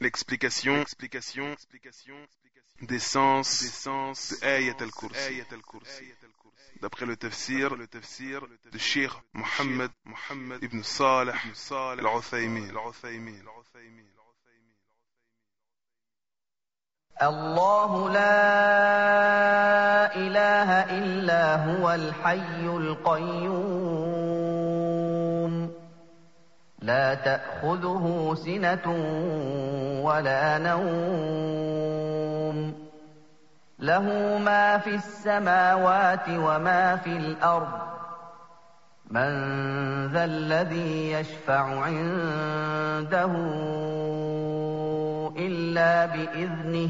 L'explication, explication, explication des sens, des sens de Ayat al-Kursi. D'après le tafsir, le tafsir de Sheikh Mohammed, Mohammed ibn Salih al-Uthaymin. الله لا إله إلا هو الحي القيوم لا تأخذه سنة ولا نوم. له ما في السماوات وما في الأرض. من ذا الذي يشفع عنده إلا بإذنه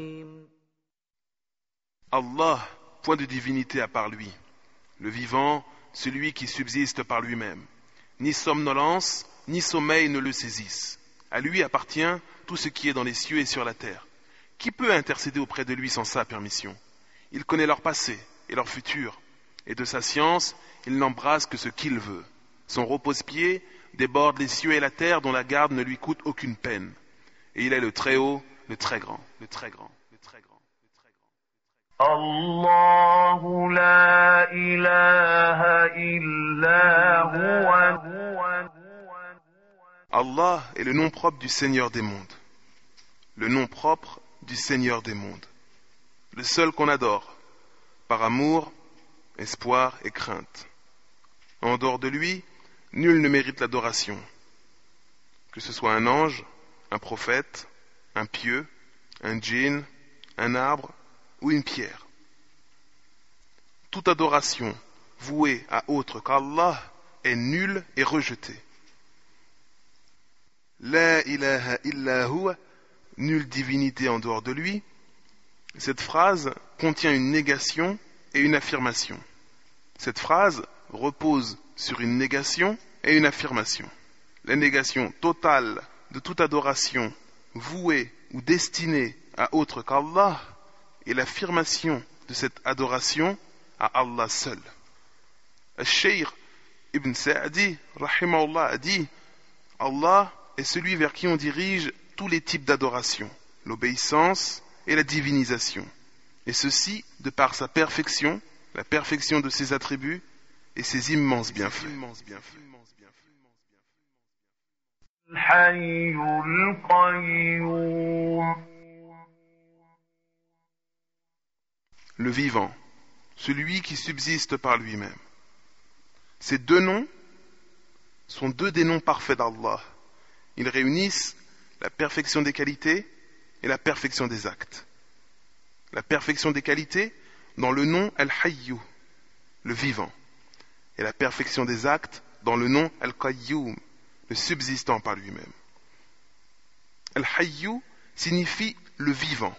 Allah, point de divinité à part lui. Le vivant, celui qui subsiste par lui-même. Ni somnolence, ni sommeil ne le saisissent. À lui appartient tout ce qui est dans les cieux et sur la terre. Qui peut intercéder auprès de lui sans sa permission? Il connaît leur passé et leur futur, et de sa science, il n'embrasse que ce qu'il veut. Son repose-pied déborde les cieux et la terre dont la garde ne lui coûte aucune peine. Et il est le très haut, le très grand, le très grand, le très grand, le très grand. الله لا إله إلا هو Allah est le nom propre du Seigneur des mondes. Le nom propre du Seigneur des mondes. Le seul qu'on adore, par amour, espoir et crainte. En dehors de lui, nul ne mérite l'adoration. Que ce soit un ange, un prophète, un pieux, un djinn, un arbre ou une pierre. Toute adoration vouée à autre qu'Allah est nulle et rejetée. La ilaha illa nulle divinité en dehors de lui. Cette phrase contient une négation et une affirmation. Cette phrase repose sur une négation et une affirmation. La négation totale de toute adoration vouée ou destinée à autre qu'Allah et l'affirmation de cette adoration à Allah seul. Al-Shaykh Ibn Sa'di, rahimahullah, a dit Allah est celui vers qui on dirige tous les types d'adoration, l'obéissance et la divinisation. Et ceci de par sa perfection, la perfection de ses attributs et ses immenses bienfaits. الحي القيوم Le vivant, celui qui subsiste par lui-même. Ces deux noms sont deux des noms parfaits d'Allah. Ils réunissent la perfection des qualités et la perfection des actes. La perfection des qualités dans le nom Al-Hayyu, le vivant, et la perfection des actes dans le nom Al-Qayyum, le subsistant par lui-même. Al-Hayyu signifie le vivant.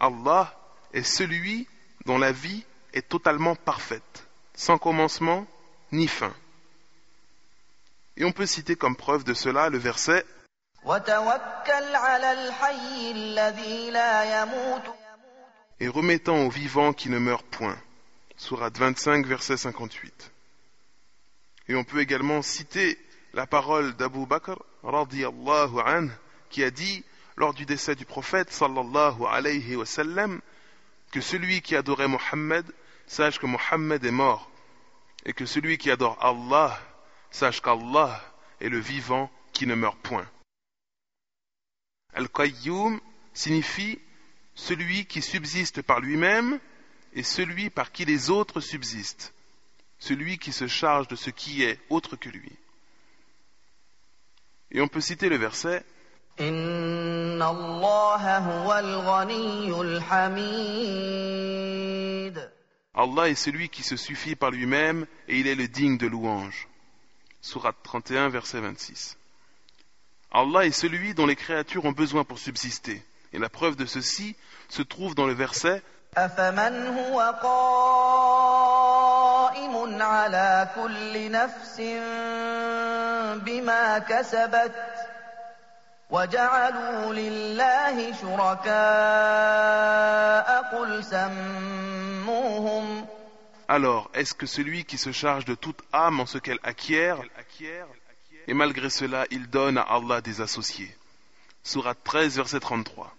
Allah est celui dont la vie est totalement parfaite, sans commencement ni fin. Et on peut citer comme preuve de cela le verset et remettant aux vivants qui ne meurent point. Surat 25, verset 58. Et on peut également citer la parole d'Abu Bakr, qui a dit, lors du décès du prophète, sallallahu alayhi wa que celui qui adorait Mohammed sache que Mohammed est mort, et que celui qui adore Allah sache qu'Allah est le vivant qui ne meurt point. Al-Qayyum signifie celui qui subsiste par lui-même et celui par qui les autres subsistent, celui qui se charge de ce qui est autre que lui. Et on peut citer le verset إن الله هو الغني الحميد Allah est celui qui se suffit par lui-même et il est le digne de louange. Sourate 31, verset 26. Allah est celui dont les créatures ont besoin pour subsister. Et la preuve de ceci se trouve dans le verset وجعلوا لله شركاء قل سموهم Alors, est-ce que celui qui se charge de toute âme en ce qu'elle acquiert, et malgré cela, il donne à Allah des associés Surat 13, verset 33.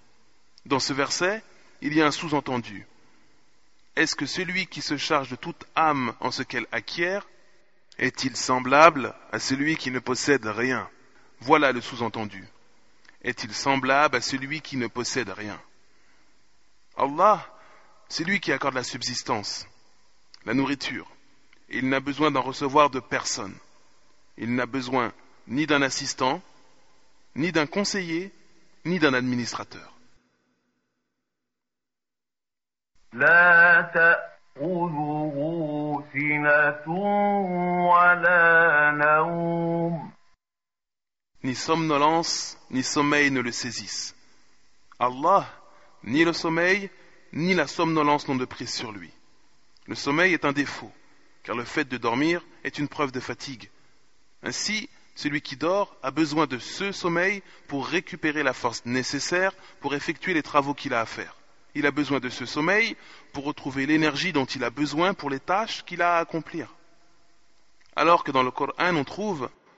Dans ce verset, il y a un sous-entendu. Est-ce que celui qui se charge de toute âme en ce qu'elle acquiert est-il semblable à celui qui ne possède rien Voilà le sous-entendu. Est-il semblable à celui qui ne possède rien Allah, c'est lui qui accorde la subsistance, la nourriture. Et il n'a besoin d'en recevoir de personne. Il n'a besoin ni d'un assistant, ni d'un conseiller, ni d'un administrateur. لا تأخذه سنة ولا نوم Ni somnolence, ni sommeil ne le saisissent. Allah, ni le sommeil, ni la somnolence n'ont de prise sur lui. Le sommeil est un défaut, car le fait de dormir est une preuve de fatigue. Ainsi, celui qui dort a besoin de ce sommeil pour récupérer la force nécessaire pour effectuer les travaux qu'il a à faire. Il a besoin de ce sommeil pour retrouver l'énergie dont il a besoin pour les tâches qu'il a à accomplir. Alors que dans le Coran on trouve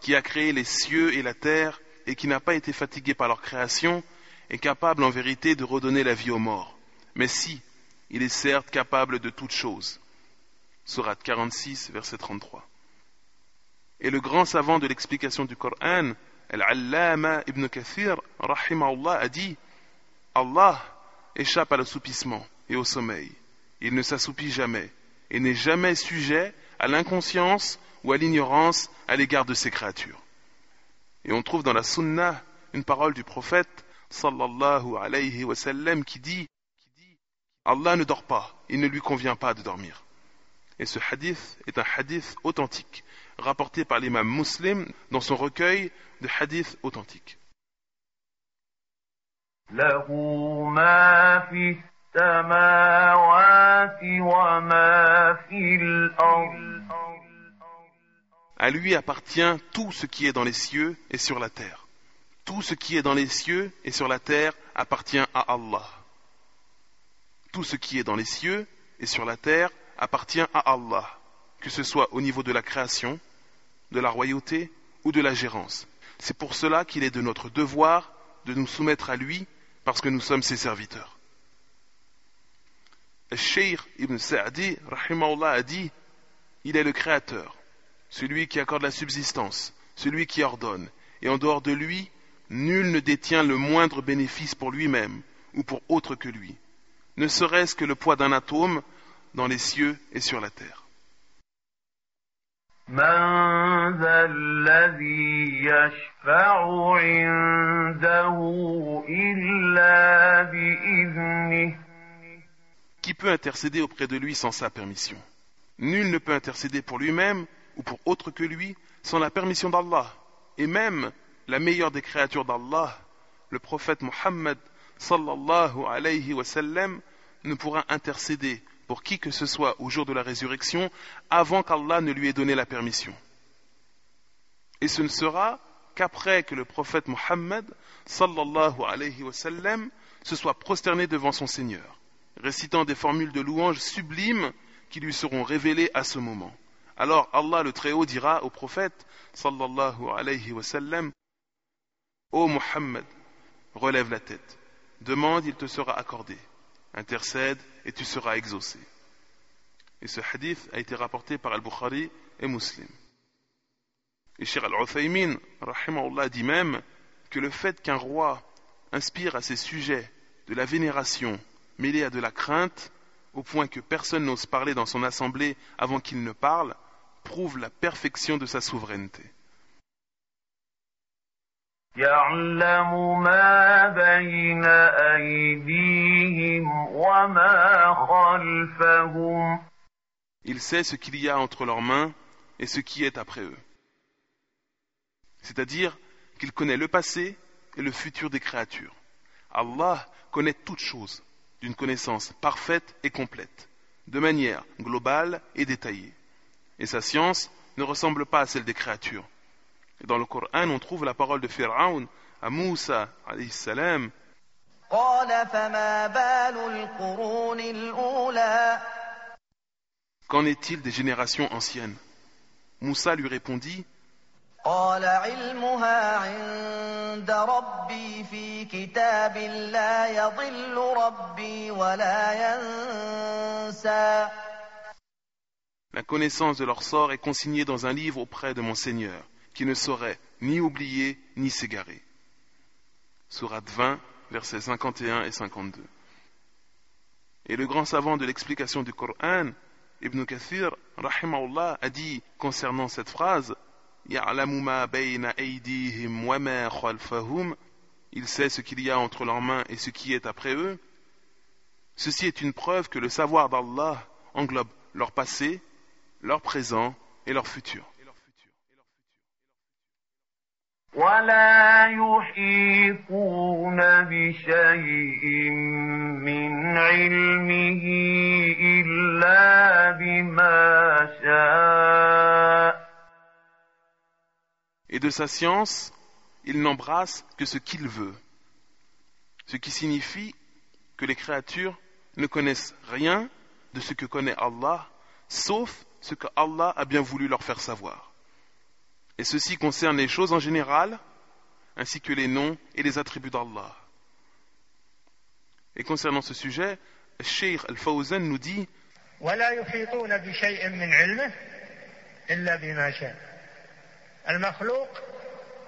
qui a créé les cieux et la terre, et qui n'a pas été fatigué par leur création, est capable en vérité de redonner la vie aux morts Mais si, il est certes capable de toutes choses. Surat 46, verset 33. Et le grand savant de l'explication du Coran, Al-Allama ibn Kathir, rahimahullah, a dit Allah échappe à l'assoupissement et au sommeil. Il ne s'assoupit jamais et n'est jamais sujet à l'inconscience ou à l'ignorance à l'égard de ses créatures. Et on trouve dans la Sunna une parole du prophète sallallahu alayhi wa sallam qui dit Allah ne dort pas, il ne lui convient pas de dormir. Et ce hadith est un hadith authentique, rapporté par l'imam muslim dans son recueil de hadiths authentiques. له ما في السماوات وما في الأرض À lui appartient tout ce qui est dans les cieux et sur la terre. Tout ce qui est dans les cieux et sur la terre appartient à Allah. Tout ce qui est dans les cieux et sur la terre appartient à Allah, que ce soit au niveau de la création, de la royauté ou de la gérance. C'est pour cela qu'il est de notre devoir de nous soumettre à lui parce que nous sommes ses serviteurs. Cheikh Ibn Sa'di, a dit Il est le créateur, celui qui accorde la subsistance, celui qui ordonne, et en dehors de lui, nul ne détient le moindre bénéfice pour lui-même ou pour autre que lui, ne serait-ce que le poids d'un atome dans les cieux et sur la terre. من ذا الذي يشفع عنده إلا بإذنه Qui peut intercéder auprès de lui sans sa permission Nul ne peut intercéder pour lui-même ou pour autre que lui sans la permission d'Allah. Et même la meilleure des créatures d'Allah, le prophète Muhammad sallallahu ne pourra intercéder pour qui que ce soit au jour de la résurrection avant qu'Allah ne lui ait donné la permission. Et ce ne sera qu'après que le prophète Muhammad sallallahu alayhi wa sallam se soit prosterné devant son Seigneur, récitant des formules de louange sublimes qui lui seront révélées à ce moment. Alors Allah le Très-Haut dira au prophète sallallahu Ô Muhammad, relève la tête, demande, il te sera accordé, intercède et tu seras exaucé. Et ce hadith a été rapporté par Al-Bukhari et Muslim. Et Cheikh Al-Uthaymin, rahimahullah, dit même que le fait qu'un roi inspire à ses sujets de la vénération mêlée à de la crainte, au point que personne n'ose parler dans son assemblée avant qu'il ne parle, prouve la perfection de sa souveraineté. يعلم ما بين أيديهم وما خلفهم Il sait ce qu'il y a entre leurs mains et ce qui est après eux. C'est-à-dire qu'il connaît le passé et le futur des créatures. Allah connaît toutes choses d'une connaissance parfaite et complète, de manière globale et détaillée. et sa science ne ressemble pas à celle des créatures. Dans le Coran, on trouve la parole de Pharaon à Moussa, alayhi salam. Qu'en est-il des générations anciennes? Moussa lui répondit la connaissance de leur sort est consignée dans un livre auprès de mon Seigneur, qui ne saurait ni oublier ni s'égarer. Surat 20, versets 51 et 52. Et le grand savant de l'explication du Coran, Ibn Kathir, rahimahullah, a dit concernant cette phrase Il sait ce qu'il y a entre leurs mains et ce qui est après eux. Ceci est une preuve que le savoir d'Allah englobe leur passé, leur présent et leur futur. ولا يحيطون بشيء من علمه إلا بما شاء Et de sa science, il n'embrasse que ce qu'il veut. Ce qui signifie que les créatures ne connaissent rien de ce que connaît Allah, sauf ce que Allah a bien voulu leur faire savoir. Et ceci concerne les choses en général, ainsi que les noms et les attributs d'Allah. Et concernant ce sujet, Sheikh Al-Fawzan nous dit ولا يحيطون بشيء من علمه الا بما شاء المخلوق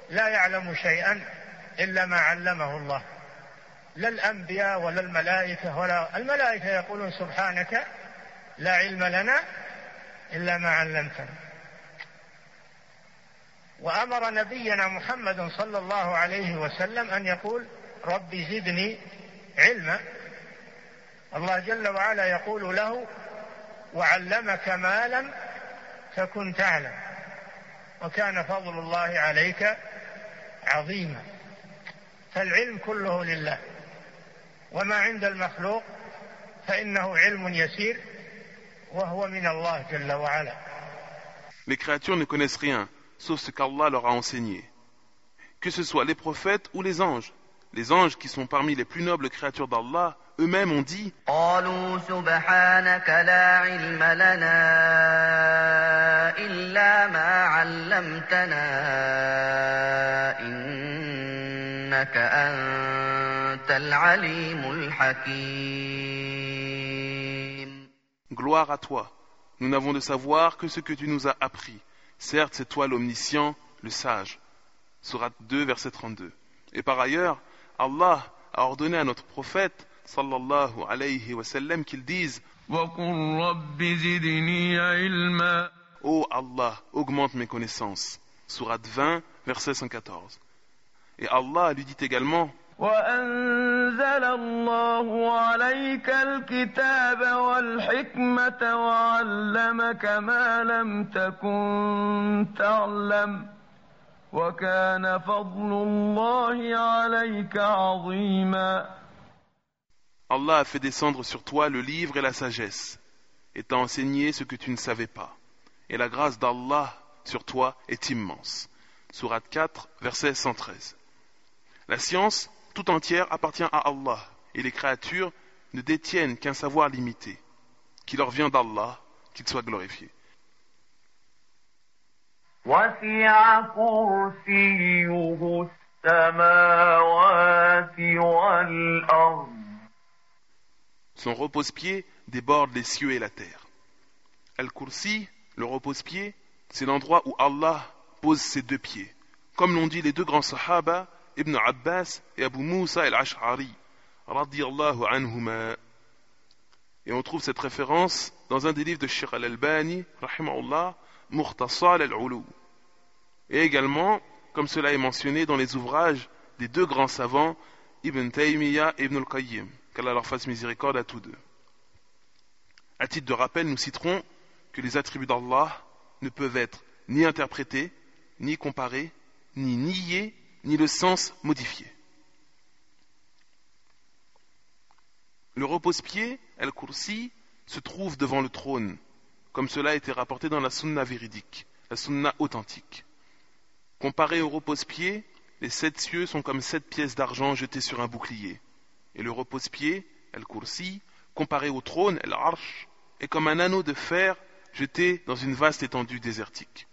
لا يعلم شيئا الا ما علمه الله لا الانبياء ولا الملائكه ولا الملائكه يقولون سبحانك لا علم لنا إلا ما علمتنا. وأمر نبينا محمد صلى الله عليه وسلم أن يقول رب زدني علما. الله جل وعلا يقول له وعلمك ما لم تكن تعلم. وكان فضل الله عليك عظيما. فالعلم كله لله. وما عند المخلوق فإنه علم يسير Les créatures ne connaissent rien, sauf ce qu'Allah leur a enseigné. Que ce soit les prophètes ou les anges. Les anges qui sont parmi les plus nobles créatures d'Allah, eux-mêmes ont dit Gloire à toi. Nous n'avons de savoir que ce que tu nous as appris. Certes, c'est toi l'omniscient, le sage. Surat 2, verset 32. Et par ailleurs, Allah a ordonné à notre prophète, sallallahu alayhi wa sallam, qu'il dise Ô oh Allah, augmente mes connaissances. Surat 20, verset 114. Et Allah lui dit également وأنزل الله عليك الكتاب والحكمة وعلمك ما لم تكن تعلم وكان فضل الله عليك عظيما Allah a fait descendre sur toi le livre et la sagesse, et t'a enseigné ce que tu ne savais pas. Et la grâce d'Allah sur toi est immense. Surat 4, verset 113. La science tout entière appartient à Allah et les créatures ne détiennent qu'un savoir limité, qui leur vient d'Allah, qu'il soit glorifié. Son repose-pied déborde les cieux et la terre. Al-Kursi, le repose-pied, c'est l'endroit où Allah pose ses deux pieds. Comme l'ont dit les deux grands sahaba, Ibn Abbas et Abu Musa al-Ash'ari, anhuma. Et on trouve cette référence dans un des livres de Sheikh al-Albani, rahimahullah, Mukhtasar al-Ulu. Et également, comme cela est mentionné dans les ouvrages des deux grands savants, Ibn Taymiyyah et Ibn al-Qayyim, qu'Allah leur fasse miséricorde à tous deux. À titre de rappel, nous citerons que les attributs d'Allah ne peuvent être ni interprétés, ni comparés, ni niés, ni le sens modifié. Le repose-pied, El-Kursi, se trouve devant le trône, comme cela a été rapporté dans la sunna véridique, la sunna authentique. Comparé au repose-pied, les sept cieux sont comme sept pièces d'argent jetées sur un bouclier. Et le repose-pied, El-Kursi, comparé au trône, El-Arsh, est comme un anneau de fer jeté dans une vaste étendue désertique.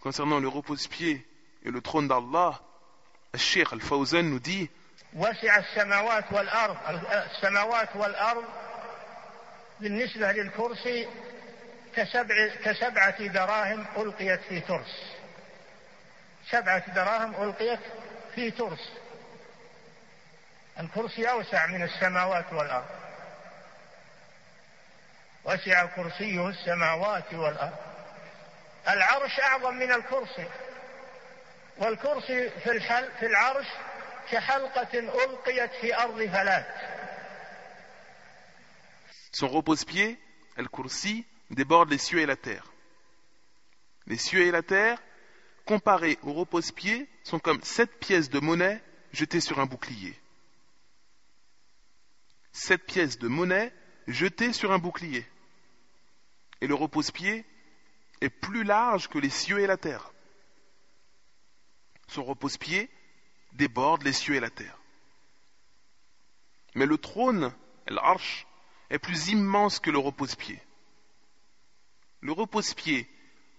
Concernant le repose-pied et le trône d'Allah, Al-Fawzan nous dit وسع السماوات والأرض السماوات والأرض بالنسبة للكرسي كسبع كسبعة دراهم ألقيت في ترس. سبعة دراهم ألقيت في ترس. الكرسي أوسع من السماوات والأرض. وسع كرسيه السماوات والأرض. العرش أعظم من الكرسي. والكرسي في الحل في العرش كحلقة ألقيت في أرض فلات Son repose-pied, El-Kursi, déborde les cieux et la terre. Les cieux et la terre, comparés au repose-pied, sont comme sept pièces de monnaie jetées sur un bouclier. Sept pièces de monnaie jetées sur un bouclier. Et le repose-pied est plus large que les cieux et la terre. Son repose-pied déborde les cieux et la terre. Mais le trône, l'arche, est plus immense que le repose-pied. Le repose-pied,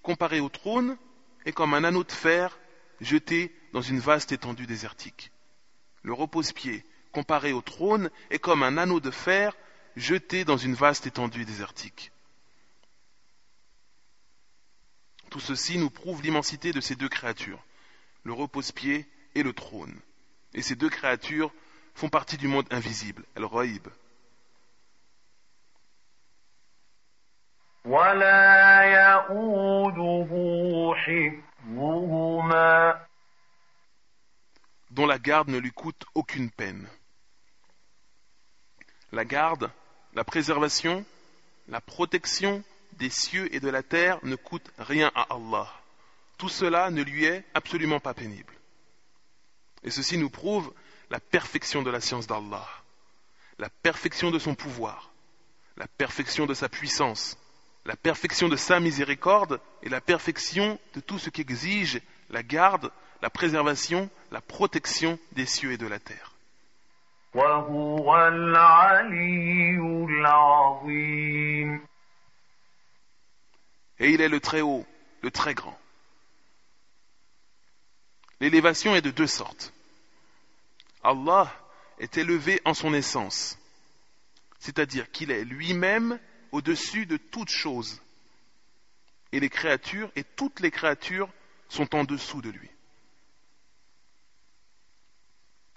comparé au trône, est comme un anneau de fer jeté dans une vaste étendue désertique. Le repose-pied, comparé au trône, est comme un anneau de fer jeté dans une vaste étendue désertique. Tout ceci nous prouve l'immensité de ces deux créatures, le repose-pied et le trône. Et ces deux créatures font partie du monde invisible, El Raïb. dont la garde ne lui coûte aucune peine. La garde, la préservation, la protection des cieux et de la terre ne coûte rien à Allah tout cela ne lui est absolument pas pénible. Et ceci nous prouve la perfection de la science d'Allah, la perfection de son pouvoir, la perfection de sa puissance, la perfection de sa miséricorde et la perfection de tout ce qu'exige la garde, la préservation, la protection des cieux et de la terre. Et il est le Très-Haut, le Très-Grand. L'élévation est de deux sortes. Allah est élevé en son essence, c'est-à-dire qu'il est lui-même au-dessus de toute chose. Et les créatures, et toutes les créatures, sont en dessous de lui.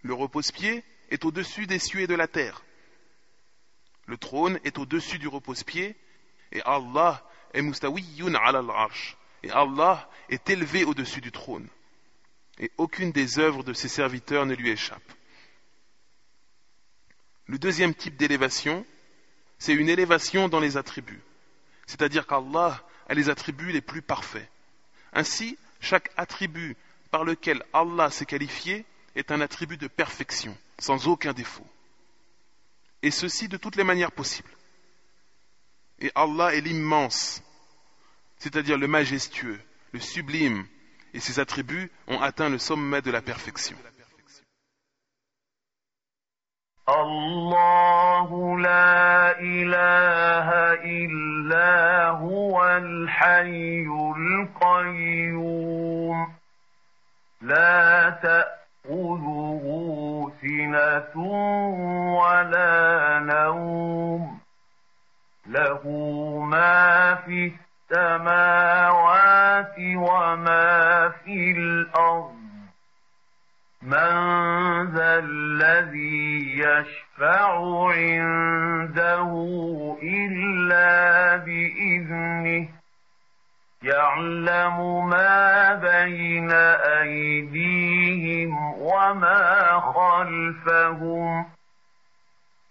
Le repose-pied est au-dessus des cieux et de la terre. Le trône est au-dessus du repose-pied, et Allah est mustawiyun ala al-arsh. Et Allah est élevé au-dessus du trône. Et aucune des œuvres de ses serviteurs ne lui échappe. Le deuxième type d'élévation, c'est une élévation dans les attributs. C'est-à-dire qu'Allah a les attributs les plus parfaits. Ainsi, chaque attribut par lequel Allah s'est qualifié est un attribut de perfection, sans aucun défaut. Et ceci de toutes les manières possibles. Et Allah est l'immense, c'est-à-dire le majestueux, le sublime, et ses attributs ont atteint le sommet de la perfection. الله لا إله إلا هو الحي القيوم لا تأخذه سنة ولا نوم له ما في السماوات وما في الأرض من ذا الذي يشفع عنده إلا بإذنه يعلم ما بين أيديهم وما خلفهم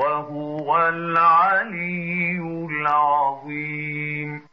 وهو العلي العظيم.